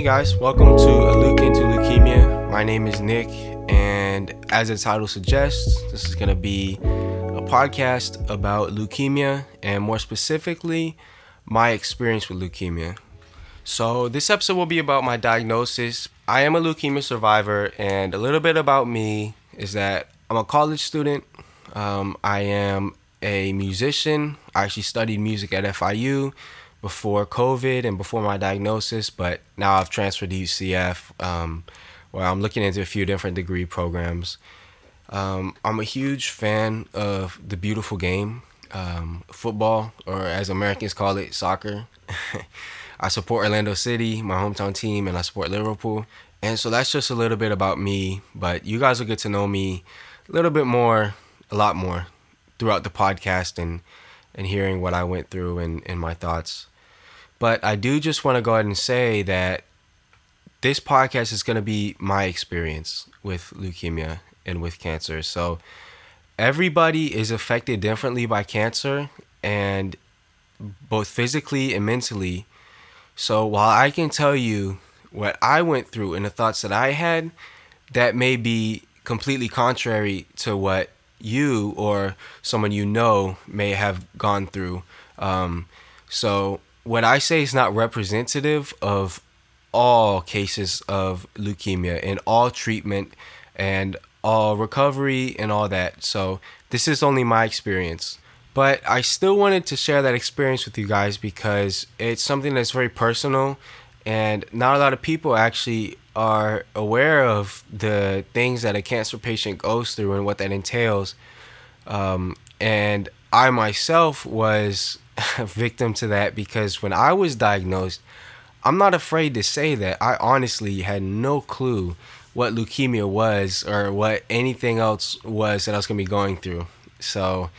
Hey guys, welcome to A Leuk into Leukemia. My name is Nick, and as the title suggests, this is going to be a podcast about leukemia and more specifically, my experience with leukemia. So, this episode will be about my diagnosis. I am a leukemia survivor, and a little bit about me is that I'm a college student. Um, I am a musician. I actually studied music at FIU before COVID and before my diagnosis, but now I've transferred to UCF, um, where I'm looking into a few different degree programs. Um, I'm a huge fan of the beautiful game, um, football, or as Americans call it, soccer. I support Orlando City, my hometown team, and I support Liverpool. And so that's just a little bit about me, but you guys will get to know me a little bit more, a lot more throughout the podcast and and hearing what I went through and, and my thoughts. But I do just want to go ahead and say that this podcast is going to be my experience with leukemia and with cancer. So everybody is affected differently by cancer and both physically and mentally. So while I can tell you what I went through and the thoughts that I had, that may be completely contrary to what you or someone you know may have gone through. Um, so what I say is not representative of all cases of leukemia and all treatment and all recovery and all that. So this is only my experience. But I still wanted to share that experience with you guys because it's something that's very personal and not a lot of people actually are aware of the things that a cancer patient goes through and what that entails. Um, and I myself was victim to that because when I was diagnosed, I'm not afraid to say that I honestly had no clue what leukemia was or what anything else was that I was going to be going through. So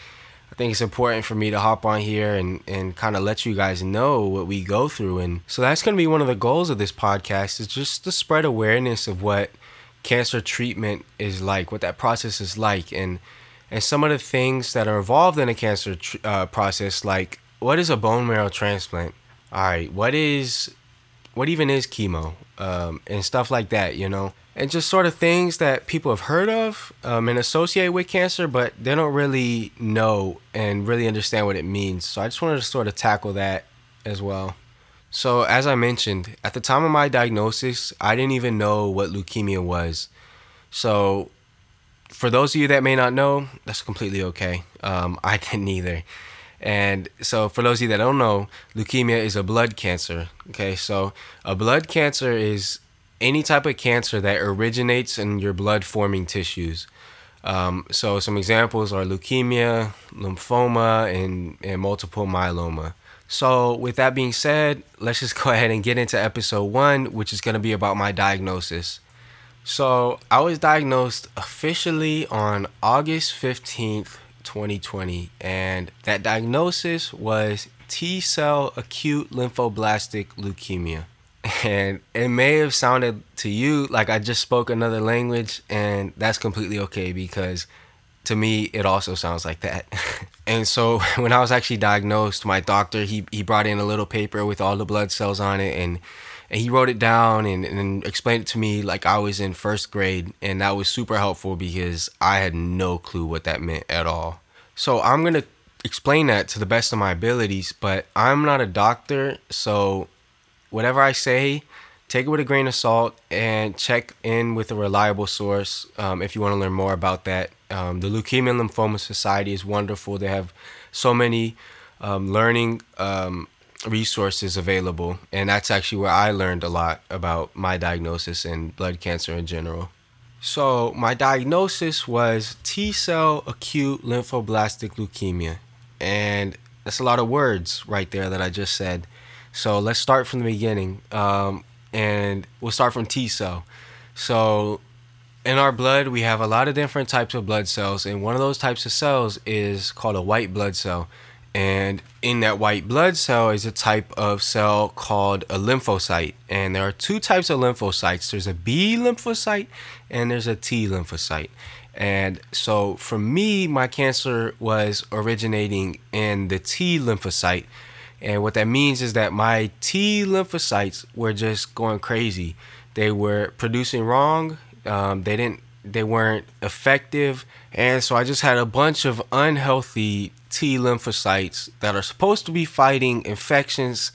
I think it's important for me to hop on here and, and kind of let you guys know what we go through. And so that's going to be one of the goals of this podcast is just to spread awareness of what cancer treatment is like, what that process is like, and and some of the things that are involved in a cancer tr- uh, process, like what is a bone marrow transplant? All right, what is what even is chemo um, and stuff like that, you know, and just sort of things that people have heard of um, and associate with cancer, but they don't really know and really understand what it means. So I just wanted to sort of tackle that as well. So as I mentioned, at the time of my diagnosis, I didn't even know what leukemia was. So for those of you that may not know, that's completely okay. Um, I didn't either. And so, for those of you that don't know, leukemia is a blood cancer. Okay, so a blood cancer is any type of cancer that originates in your blood forming tissues. Um, so, some examples are leukemia, lymphoma, and, and multiple myeloma. So, with that being said, let's just go ahead and get into episode one, which is going to be about my diagnosis. So, I was diagnosed officially on August 15th, 2020, and that diagnosis was T cell acute lymphoblastic leukemia. And it may have sounded to you like I just spoke another language, and that's completely okay because to me it also sounds like that. and so when I was actually diagnosed, my doctor he he brought in a little paper with all the blood cells on it and and he wrote it down and, and explained it to me like I was in first grade, and that was super helpful because I had no clue what that meant at all. So I'm gonna explain that to the best of my abilities, but I'm not a doctor, so whatever I say, take it with a grain of salt and check in with a reliable source um, if you want to learn more about that. Um, the Leukemia and Lymphoma Society is wonderful. They have so many um, learning um, resources available. And that's actually where I learned a lot about my diagnosis and blood cancer in general. So, my diagnosis was T cell acute lymphoblastic leukemia. And that's a lot of words right there that I just said. So, let's start from the beginning. Um, and we'll start from T cell. So, in our blood, we have a lot of different types of blood cells. And one of those types of cells is called a white blood cell. And in that white blood cell is a type of cell called a lymphocyte. And there are two types of lymphocytes there's a B lymphocyte and there's a T lymphocyte. And so for me, my cancer was originating in the T lymphocyte. And what that means is that my T lymphocytes were just going crazy. They were producing wrong. Um, they didn't. They weren't effective, and so I just had a bunch of unhealthy T lymphocytes that are supposed to be fighting infections,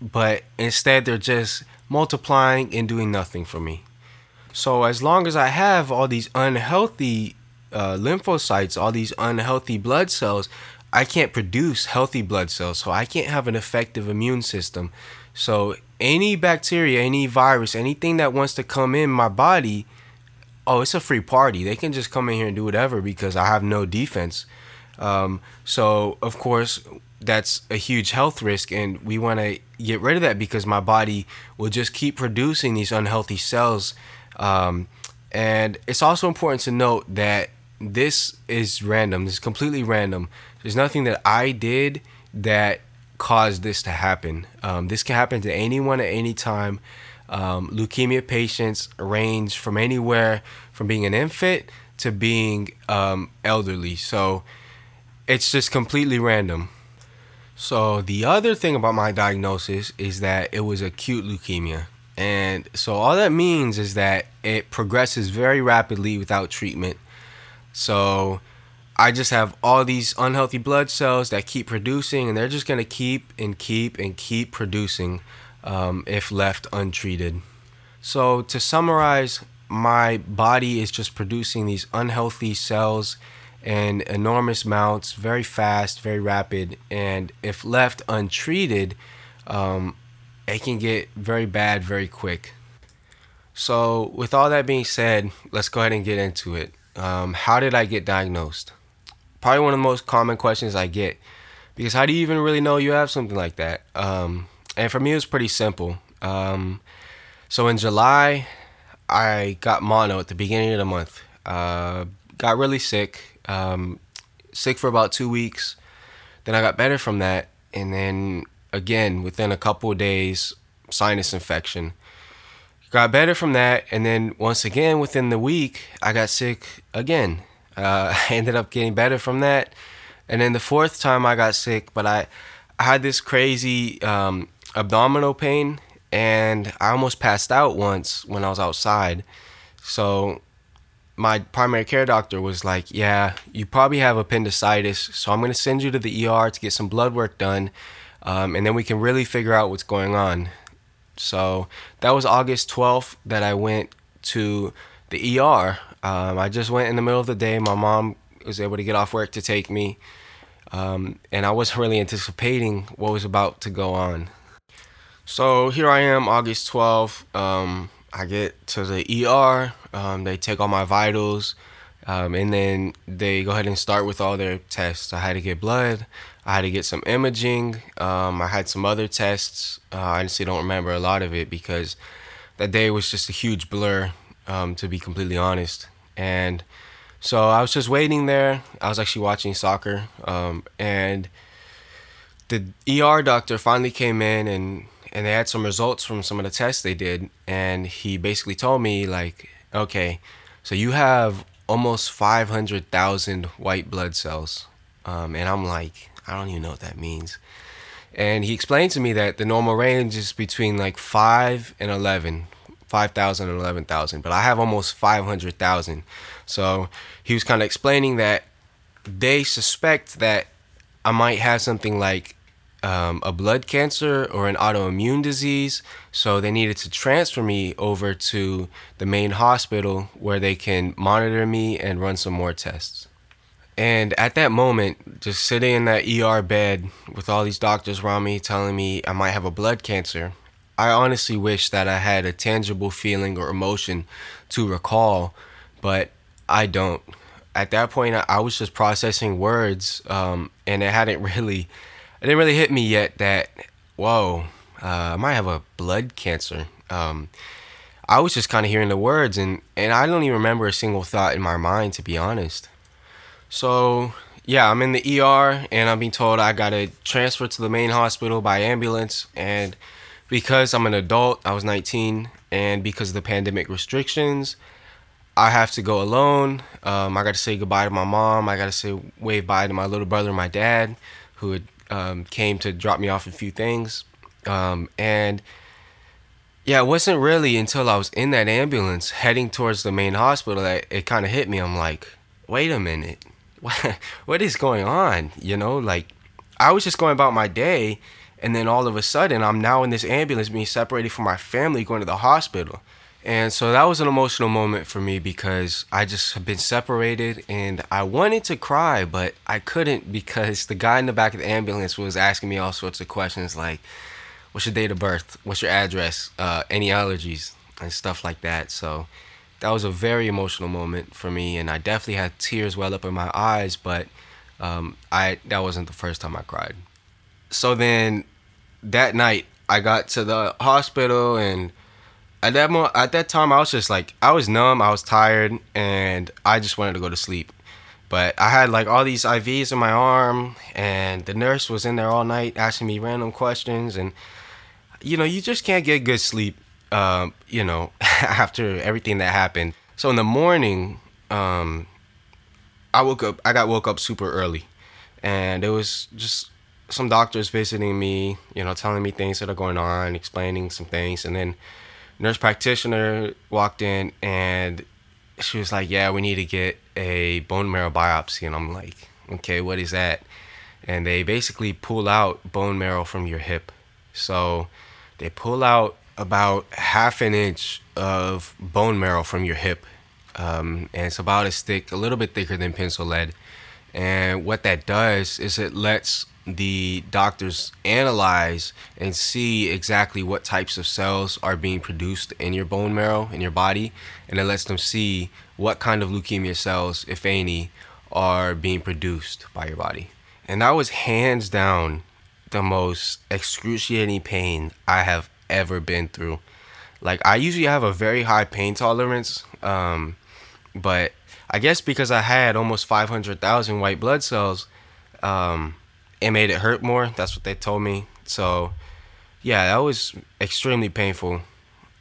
but instead they're just multiplying and doing nothing for me. So as long as I have all these unhealthy uh, lymphocytes, all these unhealthy blood cells, I can't produce healthy blood cells. So I can't have an effective immune system. So any bacteria, any virus, anything that wants to come in my body, oh, it's a free party. They can just come in here and do whatever because I have no defense. Um, so of course that's a huge health risk, and we want to get rid of that because my body will just keep producing these unhealthy cells. Um, and it's also important to note that this is random. This is completely random. There's nothing that I did that caused this to happen. Um, this can happen to anyone at any time. Um, leukemia patients range from anywhere from being an infant to being um, elderly. So it's just completely random. So the other thing about my diagnosis is that it was acute leukemia. And so all that means is that it progresses very rapidly without treatment. So I just have all these unhealthy blood cells that keep producing, and they're just going to keep and keep and keep producing um, if left untreated. So to summarize, my body is just producing these unhealthy cells in enormous amounts, very fast, very rapid, and if left untreated, um, it can get very bad very quick. So, with all that being said, let's go ahead and get into it. Um, how did I get diagnosed? Probably one of the most common questions I get because how do you even really know you have something like that? Um, and for me, it was pretty simple. Um, so, in July, I got mono at the beginning of the month. Uh, got really sick um, sick for about two weeks. Then I got better from that, and then again within a couple of days, sinus infection. Got better from that, and then once again within the week, I got sick again. Uh, I ended up getting better from that, and then the fourth time I got sick, but I, I had this crazy um, abdominal pain, and I almost passed out once when I was outside. So my primary care doctor was like, "Yeah, you probably have appendicitis, so I'm going to send you to the ER to get some blood work done, um, and then we can really figure out what's going on." So that was August 12th that I went to the ER. Um, I just went in the middle of the day. My mom was able to get off work to take me, um, and I wasn't really anticipating what was about to go on. So here I am, August 12th. Um, I get to the ER. Um, they take all my vitals, um, and then they go ahead and start with all their tests. I had to get blood. I had to get some imaging. Um, I had some other tests. Uh, I honestly don't remember a lot of it because that day was just a huge blur, um, to be completely honest. And so I was just waiting there. I was actually watching soccer, um, and the ER doctor finally came in and and they had some results from some of the tests they did and he basically told me like okay so you have almost 500000 white blood cells. Um, and i'm like i don't even know what that means. And he explained to me that the normal range is between like 5 and 11 5000 and 11000 but i have almost 500000 so he was kind of explaining that they suspect that i might have something like um, a blood cancer or an autoimmune disease. So they needed to transfer me over to the main hospital where they can monitor me and run some more tests. And at that moment, just sitting in that ER bed with all these doctors around me telling me I might have a blood cancer, I honestly wish that I had a tangible feeling or emotion to recall, but I don't. At that point, I was just processing words, um, and it hadn't really it didn't really hit me yet that whoa, uh, I might have a blood cancer. Um, I was just kind of hearing the words, and and I don't even remember a single thought in my mind to be honest. So yeah, I'm in the ER, and I'm being told I gotta transfer to the main hospital by ambulance, and because I'm an adult, I was 19, and because of the pandemic restrictions, I have to go alone. Um, I got to say goodbye to my mom. I got to say wave bye to my little brother and my dad, who had um, came to drop me off a few things. Um, and yeah, it wasn't really until I was in that ambulance heading towards the main hospital that it kind of hit me. I'm like, wait a minute, what, what is going on? You know, like I was just going about my day, and then all of a sudden, I'm now in this ambulance being separated from my family, going to the hospital. And so that was an emotional moment for me because I just had been separated and I wanted to cry, but I couldn't because the guy in the back of the ambulance was asking me all sorts of questions like, what's your date of birth? What's your address? Uh, any allergies? And stuff like that. So that was a very emotional moment for me. And I definitely had tears well up in my eyes, but um, I that wasn't the first time I cried. So then that night, I got to the hospital and at that moment, at that time, I was just like, I was numb, I was tired, and I just wanted to go to sleep. But I had like all these IVs in my arm, and the nurse was in there all night asking me random questions, and you know, you just can't get good sleep, um, you know, after everything that happened. So in the morning, um, I woke up, I got woke up super early, and it was just some doctors visiting me, you know, telling me things that are going on, explaining some things, and then nurse practitioner walked in and she was like, "Yeah, we need to get a bone marrow biopsy." And I'm like, "Okay, what is that?" And they basically pull out bone marrow from your hip. So they pull out about half an inch of bone marrow from your hip, um, and it's about as thick, a little bit thicker than pencil lead. And what that does is it lets the doctors analyze and see exactly what types of cells are being produced in your bone marrow in your body and it lets them see what kind of leukemia cells if any are being produced by your body. And that was hands down the most excruciating pain i have ever been through. Like i usually have a very high pain tolerance um, but i guess because i had almost 500000 white blood cells um, it made it hurt more. That's what they told me. So, yeah, that was extremely painful.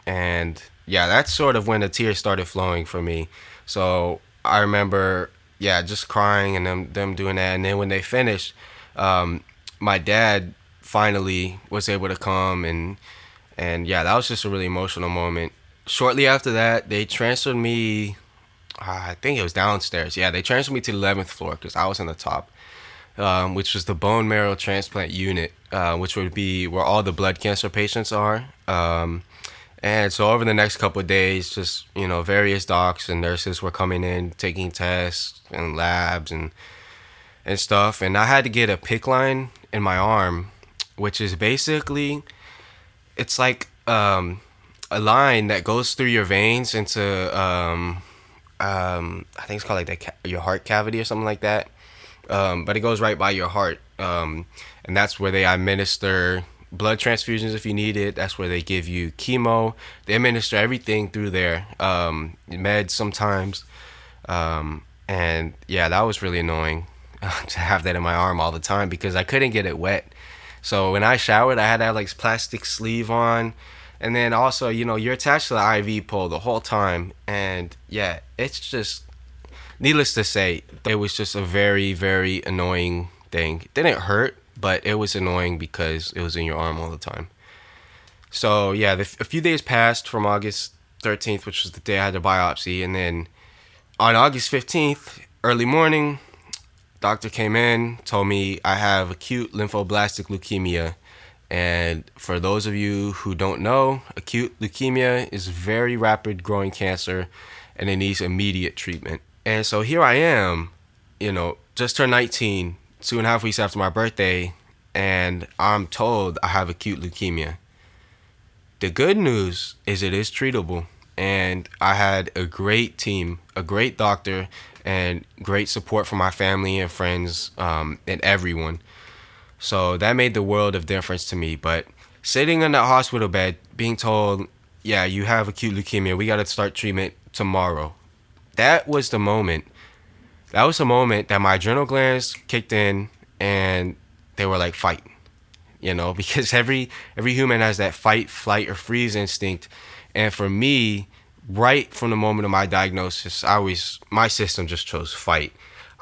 And yeah, that's sort of when the tears started flowing for me. So I remember, yeah, just crying and them them doing that. And then when they finished, um, my dad finally was able to come and and yeah, that was just a really emotional moment. Shortly after that, they transferred me. Uh, I think it was downstairs. Yeah, they transferred me to the 11th floor because I was on the top um, which was the bone marrow transplant unit, uh, which would be where all the blood cancer patients are. Um, and so over the next couple days, just you know, various docs and nurses were coming in, taking tests and labs and and stuff. And I had to get a PICC line in my arm, which is basically, it's like um, a line that goes through your veins into um, um, I think it's called like ca- your heart cavity or something like that um, but it goes right by your heart. Um, and that's where they administer blood transfusions if you need it. That's where they give you chemo. They administer everything through there, um, meds sometimes. Um, and yeah, that was really annoying to have that in my arm all the time because I couldn't get it wet. So when I showered, I had to have like plastic sleeve on. And then also, you know, you're attached to the IV pole the whole time. And yeah, it's just needless to say, it was just a very, very annoying thing. It didn't hurt, but it was annoying because it was in your arm all the time. So yeah, the, a few days passed from August 13th, which was the day I had the biopsy, and then on August 15th, early morning, doctor came in, told me I have acute lymphoblastic leukemia. And for those of you who don't know, acute leukemia is very rapid growing cancer and it needs immediate treatment. And so here I am, you know, just turned 19, two and a half weeks after my birthday, and I'm told I have acute leukemia. The good news is it is treatable, and I had a great team, a great doctor, and great support from my family and friends um, and everyone. So that made the world of difference to me. But sitting in that hospital bed, being told, yeah, you have acute leukemia, we got to start treatment tomorrow that was the moment. That was the moment that my adrenal glands kicked in and they were like fight. You know, because every every human has that fight, flight, or freeze instinct. And for me, right from the moment of my diagnosis, I was my system just chose fight.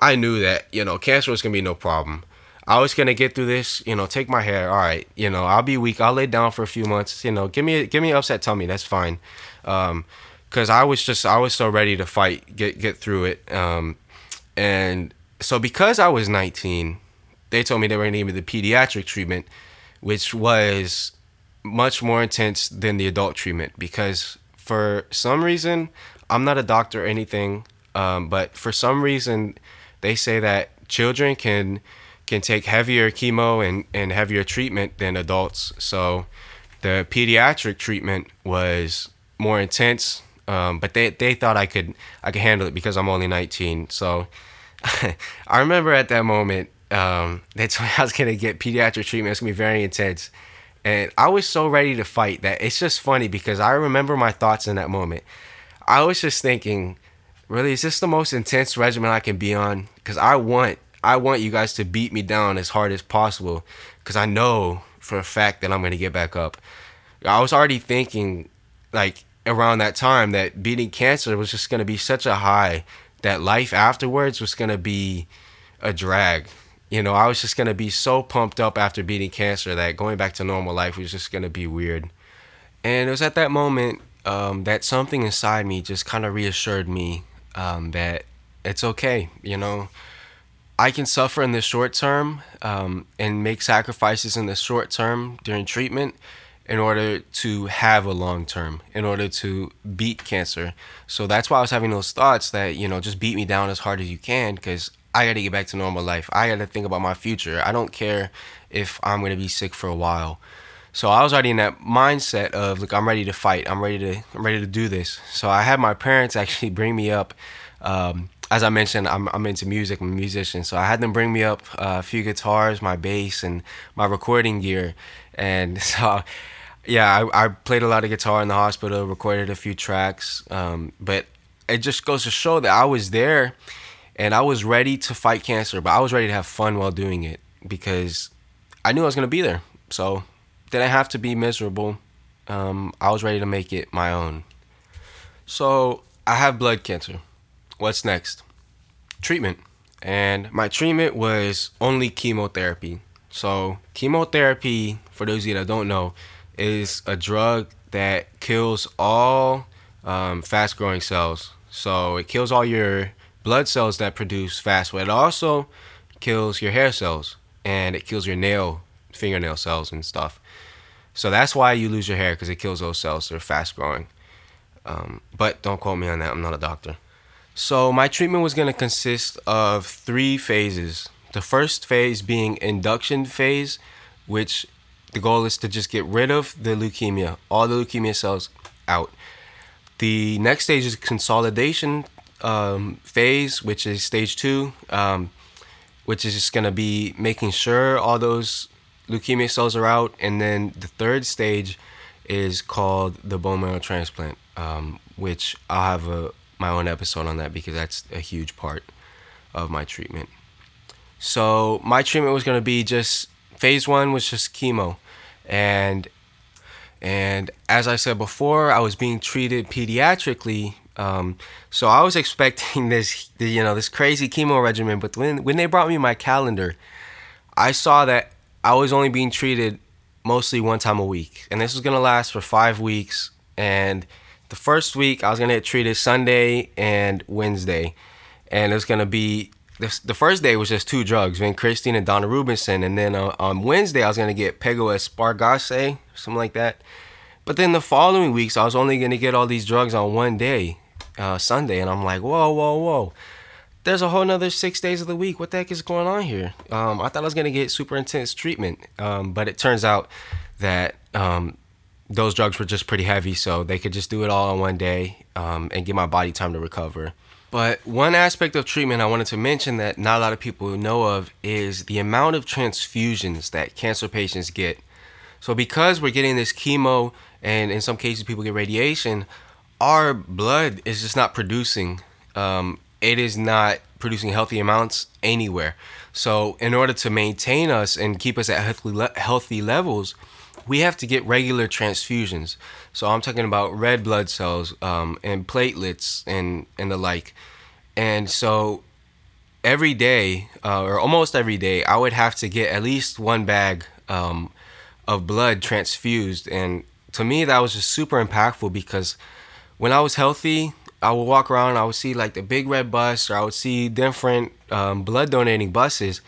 I knew that, you know, cancer was gonna be no problem. I was gonna get through this, you know, take my hair. All right, you know, I'll be weak. I'll lay down for a few months. You know, give me give me upset tummy. That's fine. Um, cause I was just I was so ready to fight, get get through it. Um, and so because I was 19, they told me they were gonna give me the pediatric treatment, which was much more intense than the adult treatment because for some reason I'm not a doctor or anything, um, but for some reason they say that children can can take heavier chemo and, and heavier treatment than adults. So the pediatric treatment was more intense, um, but they, they thought I could I could handle it because I'm only 19. So I remember at that moment um, they told me I was gonna get pediatric treatment. It's gonna be very intense, and I was so ready to fight that it's just funny because I remember my thoughts in that moment. I was just thinking, really, is this the most intense regimen I can be on? Because I want I want you guys to beat me down as hard as possible because I know for a fact that I'm to get back up. I was already thinking, like, around that time that beating cancer was just going to be such a high that life afterwards was going to be a drag. You know, I was just going to be so pumped up after beating cancer that going back to normal life was just going to be weird. And it was at that moment um, that something inside me just kind of reassured me um, that it's okay, you know I can suffer in the short term um, and make sacrifices in the short term during treatment in order to have a long term, in order to beat cancer. So that's why I was having those thoughts that, you know, just beat me down as hard as you can because I got to get back to normal life. I got to think about my future. I don't care if I'm going to be sick for a while. So I was already in that mindset of, look, I'm ready to fight. I'm ready to, I'm ready to do this. So I had my parents actually bring me up. Um, as I mentioned, I'm, I'm into music, I'm a musician. So I had them bring me up uh, a few guitars, my bass, and my recording gear. And so, yeah, I, I played a lot of guitar in the hospital, recorded a few tracks. Um, but it just goes to show that I was there and I was ready to fight cancer, but I was ready to have fun while doing it because I knew I was to be there. So didn't have to be miserable. Um, I was ready to make it my own. So I have blood cancer what's next? Treatment. And my treatment was only chemotherapy. So, chemotherapy, for those of you that don't know, is a drug that kills all um, fast growing cells. So, it kills all your blood cells that produce fast, but it also kills your hair cells and it kills your nail, fingernail cells and stuff. So, that's why you lose your hair because it kills those cells. They're fast growing. Um, but don't quote me on that. I'm not a doctor. So my treatment was going to consist of three phases. The first phase being induction phase, which the goal is to just get rid of the leukemia, all the leukemia cells out. The next stage is consolidation um, phase, which is stage two, um, which is just to be making sure all those leukemia cells are out. And then the third stage is called the bone marrow transplant, um, which I'll have a my own episode on that because that's a huge part of my treatment. So my treatment was gonna be just phase one was just chemo, and and as I said before, I was being treated pediatrically. Um, so I was expecting this, you know, this crazy chemo regimen. But when when they brought me my calendar, I saw that I was only being treated mostly one time a week, and this was gonna last for five weeks. And the first week I was gonna get treated Sunday and Wednesday, and it was gonna be the, first day was just two drugs, vincristine and daunorubicin, and then uh, on Wednesday I was gonna get pegoespargase, something like that. But then the following weeks I was only gonna get all these drugs on one day, uh, Sunday, and I'm like, whoa, whoa, whoa. There's a whole nother six days of the week. What the heck is going on here? Um, I thought I was gonna get super intense treatment, um, but it turns out that um, those drugs were just pretty heavy, so they could just do it all in one day um, and give my body time to recover. But one aspect of treatment I wanted to mention that not a lot of people know of is the amount of transfusions that cancer patients get. So, because we're getting this chemo and in some cases people get radiation, our blood is just not producing. Um, it is not producing healthy amounts anywhere. So, in order to maintain us and keep us at healthy, le- healthy levels, we have to get regular transfusions. So I'm talking about red blood cells um, and platelets and and the like. And so every day uh, or almost every day, I would have to get at least one bag um, of blood transfused, and to me that was just super impactful because when I was healthy, I would walk around, I would see like the big red bus, or I would see different um, blood donating buses.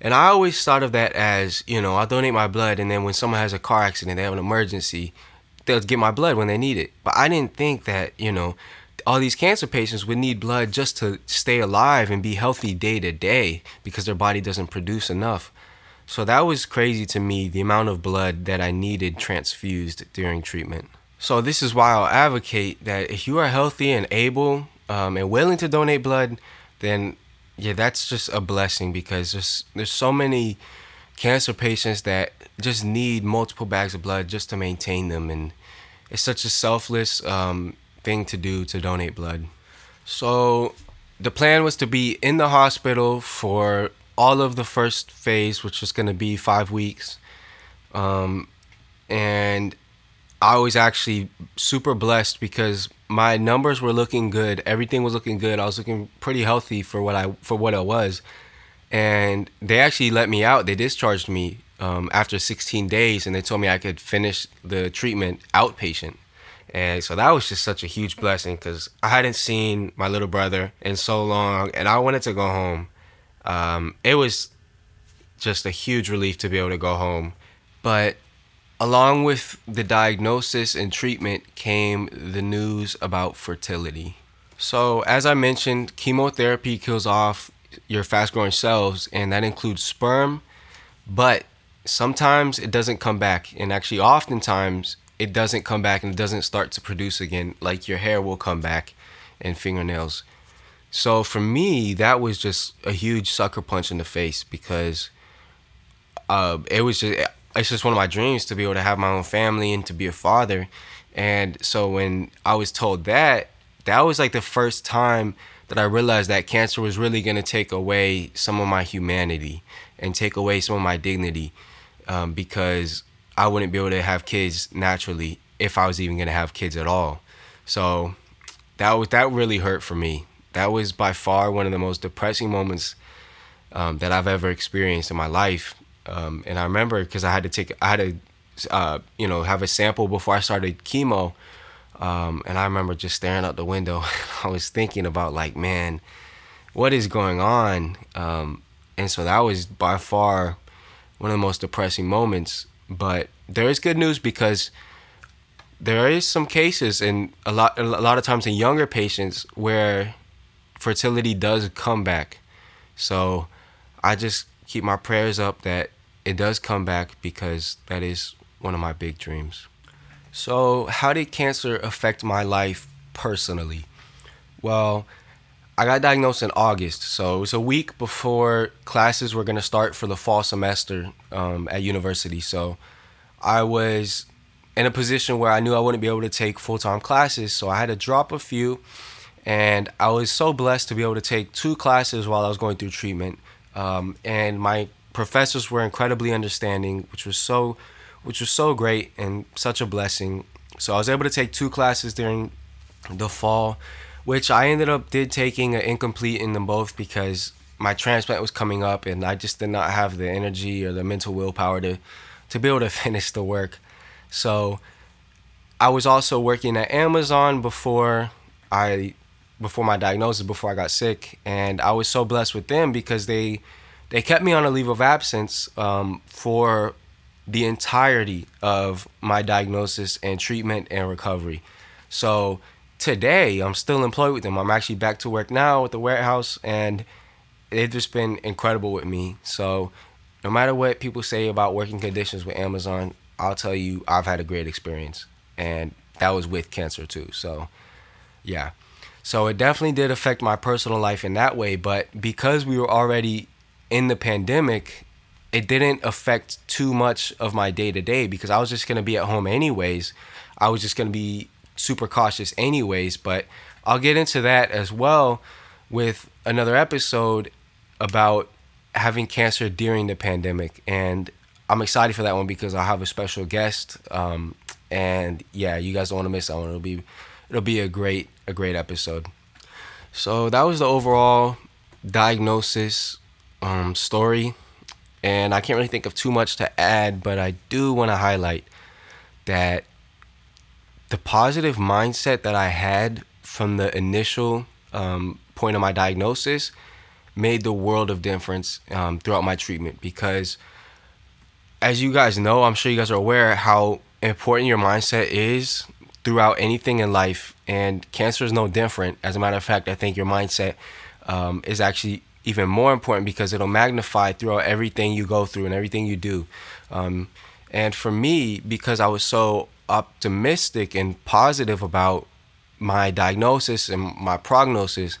And I always thought of that as, you know, I'll donate my blood, and then when someone has a car accident, they have an emergency, they'll get my blood when they need it. But I didn't think that, you know, all these cancer patients would need blood just to stay alive and be healthy day to day because their body doesn't produce enough. So that was crazy to me, the amount of blood that I needed transfused during treatment. So this is why I'll advocate that if you are healthy and able um, and willing to donate blood, then yeah, that's just a blessing because there's there's so many cancer patients that just need multiple bags of blood just to maintain them, and it's such a selfless um, thing to do to donate blood. So the plan was to be in the hospital for all of the first phase, which was going to be five weeks, um, and I was actually super blessed because my numbers were looking good. Everything was looking good. I was looking pretty healthy for what I for what I was, and they actually let me out. They discharged me um, after 16 days, and they told me I could finish the treatment outpatient. And so that was just such a huge blessing because I hadn't seen my little brother in so long, and I wanted to go home. Um, it was just a huge relief to be able to go home, but Along with the diagnosis and treatment came the news about fertility. So, as I mentioned, chemotherapy kills off your fast growing cells, and that includes sperm, but sometimes it doesn't come back. And actually, oftentimes, it doesn't come back and it doesn't start to produce again, like your hair will come back and fingernails. So, for me, that was just a huge sucker punch in the face because uh, it was just it's just one of my dreams to be able to have my own family and to be a father. And so when I was told that, that was like the first time that I realized that cancer was really going to take away some of my humanity and take away some of my dignity um, because I wouldn't be able to have kids naturally if I was even going to have kids at all. So that was that really hurt for me. That was by far one of the most depressing moments um, that I've ever experienced in my life. Um, and I remember because I had to take, I had to, uh, you know, have a sample before I started chemo. Um, and I remember just staring out the window. I was thinking about like, man, what is going on? Um, and so that was by far one of the most depressing moments. But there is good news because there is some cases and a lot a lot of times in younger patients where fertility does come back. So I just keep my prayers up that it does come back because that is one of my big dreams. So, how did cancer affect my life personally? Well, I got diagnosed in August, so it was a week before classes were going to start for the fall semester um, at university. So, I was in a position where I knew I wouldn't be able to take full time classes, so I had to drop a few. And I was so blessed to be able to take two classes while I was going through treatment. Um, and my professors were incredibly understanding, which was so which was so great and such a blessing. So I was able to take two classes during the fall, which I ended up did taking an incomplete in them both because my transplant was coming up and I just did not have the energy or the mental willpower to to be able to finish the work. So I was also working at Amazon before I before my diagnosis before I got sick and I was so blessed with them because they they kept me on a leave of absence um, for the entirety of my diagnosis and treatment and recovery. So today I'm still employed with them. I'm actually back to work now with the warehouse and they've just been incredible with me. So no matter what people say about working conditions with Amazon, I'll tell you I've had a great experience. And that was with cancer too. So yeah. So it definitely did affect my personal life in that way, but because we were already in the pandemic, it didn't affect too much of my day to day because I was just going to be at home anyways. I was just going to be super cautious anyways, but I'll get into that as well with another episode about having cancer during the pandemic and I'm excited for that one because I have a special guest um, and yeah, you guys don't want to miss that one. It'll be it'll be a great a great episode. So that was the overall diagnosis um, story, and I can't really think of too much to add, but I do want to highlight that the positive mindset that I had from the initial um, point of my diagnosis made the world of difference um, throughout my treatment because as you guys know i'm sure you guys are aware how important your mindset is throughout anything in life and cancer is no different. As a matter of fact i think your mindset um, is actually even more important because it'll magnify throughout everything you go through and everything you do um, and for me because i was so optimistic and positive about my diagnosis and my prognosis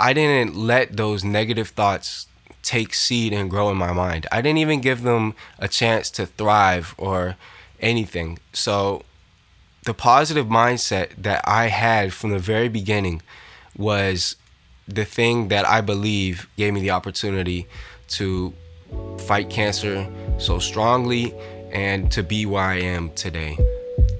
I didn't let those negative thoughts take seed and grow in my mind. I didn't even give them a chance to thrive or anything. So the positive mindset that I had from the very beginning was the thing that I believe gave me the opportunity to fight cancer so strongly and to be where I am today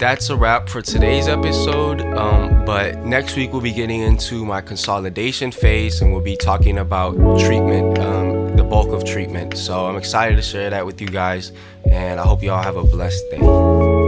that's a wrap for today's episode. Um, but next week we'll be getting into my consolidation phase and we'll be talking about treatment, um, the bulk of treatment. So I'm excited to share that with you guys, and I hope you all have a blessed day.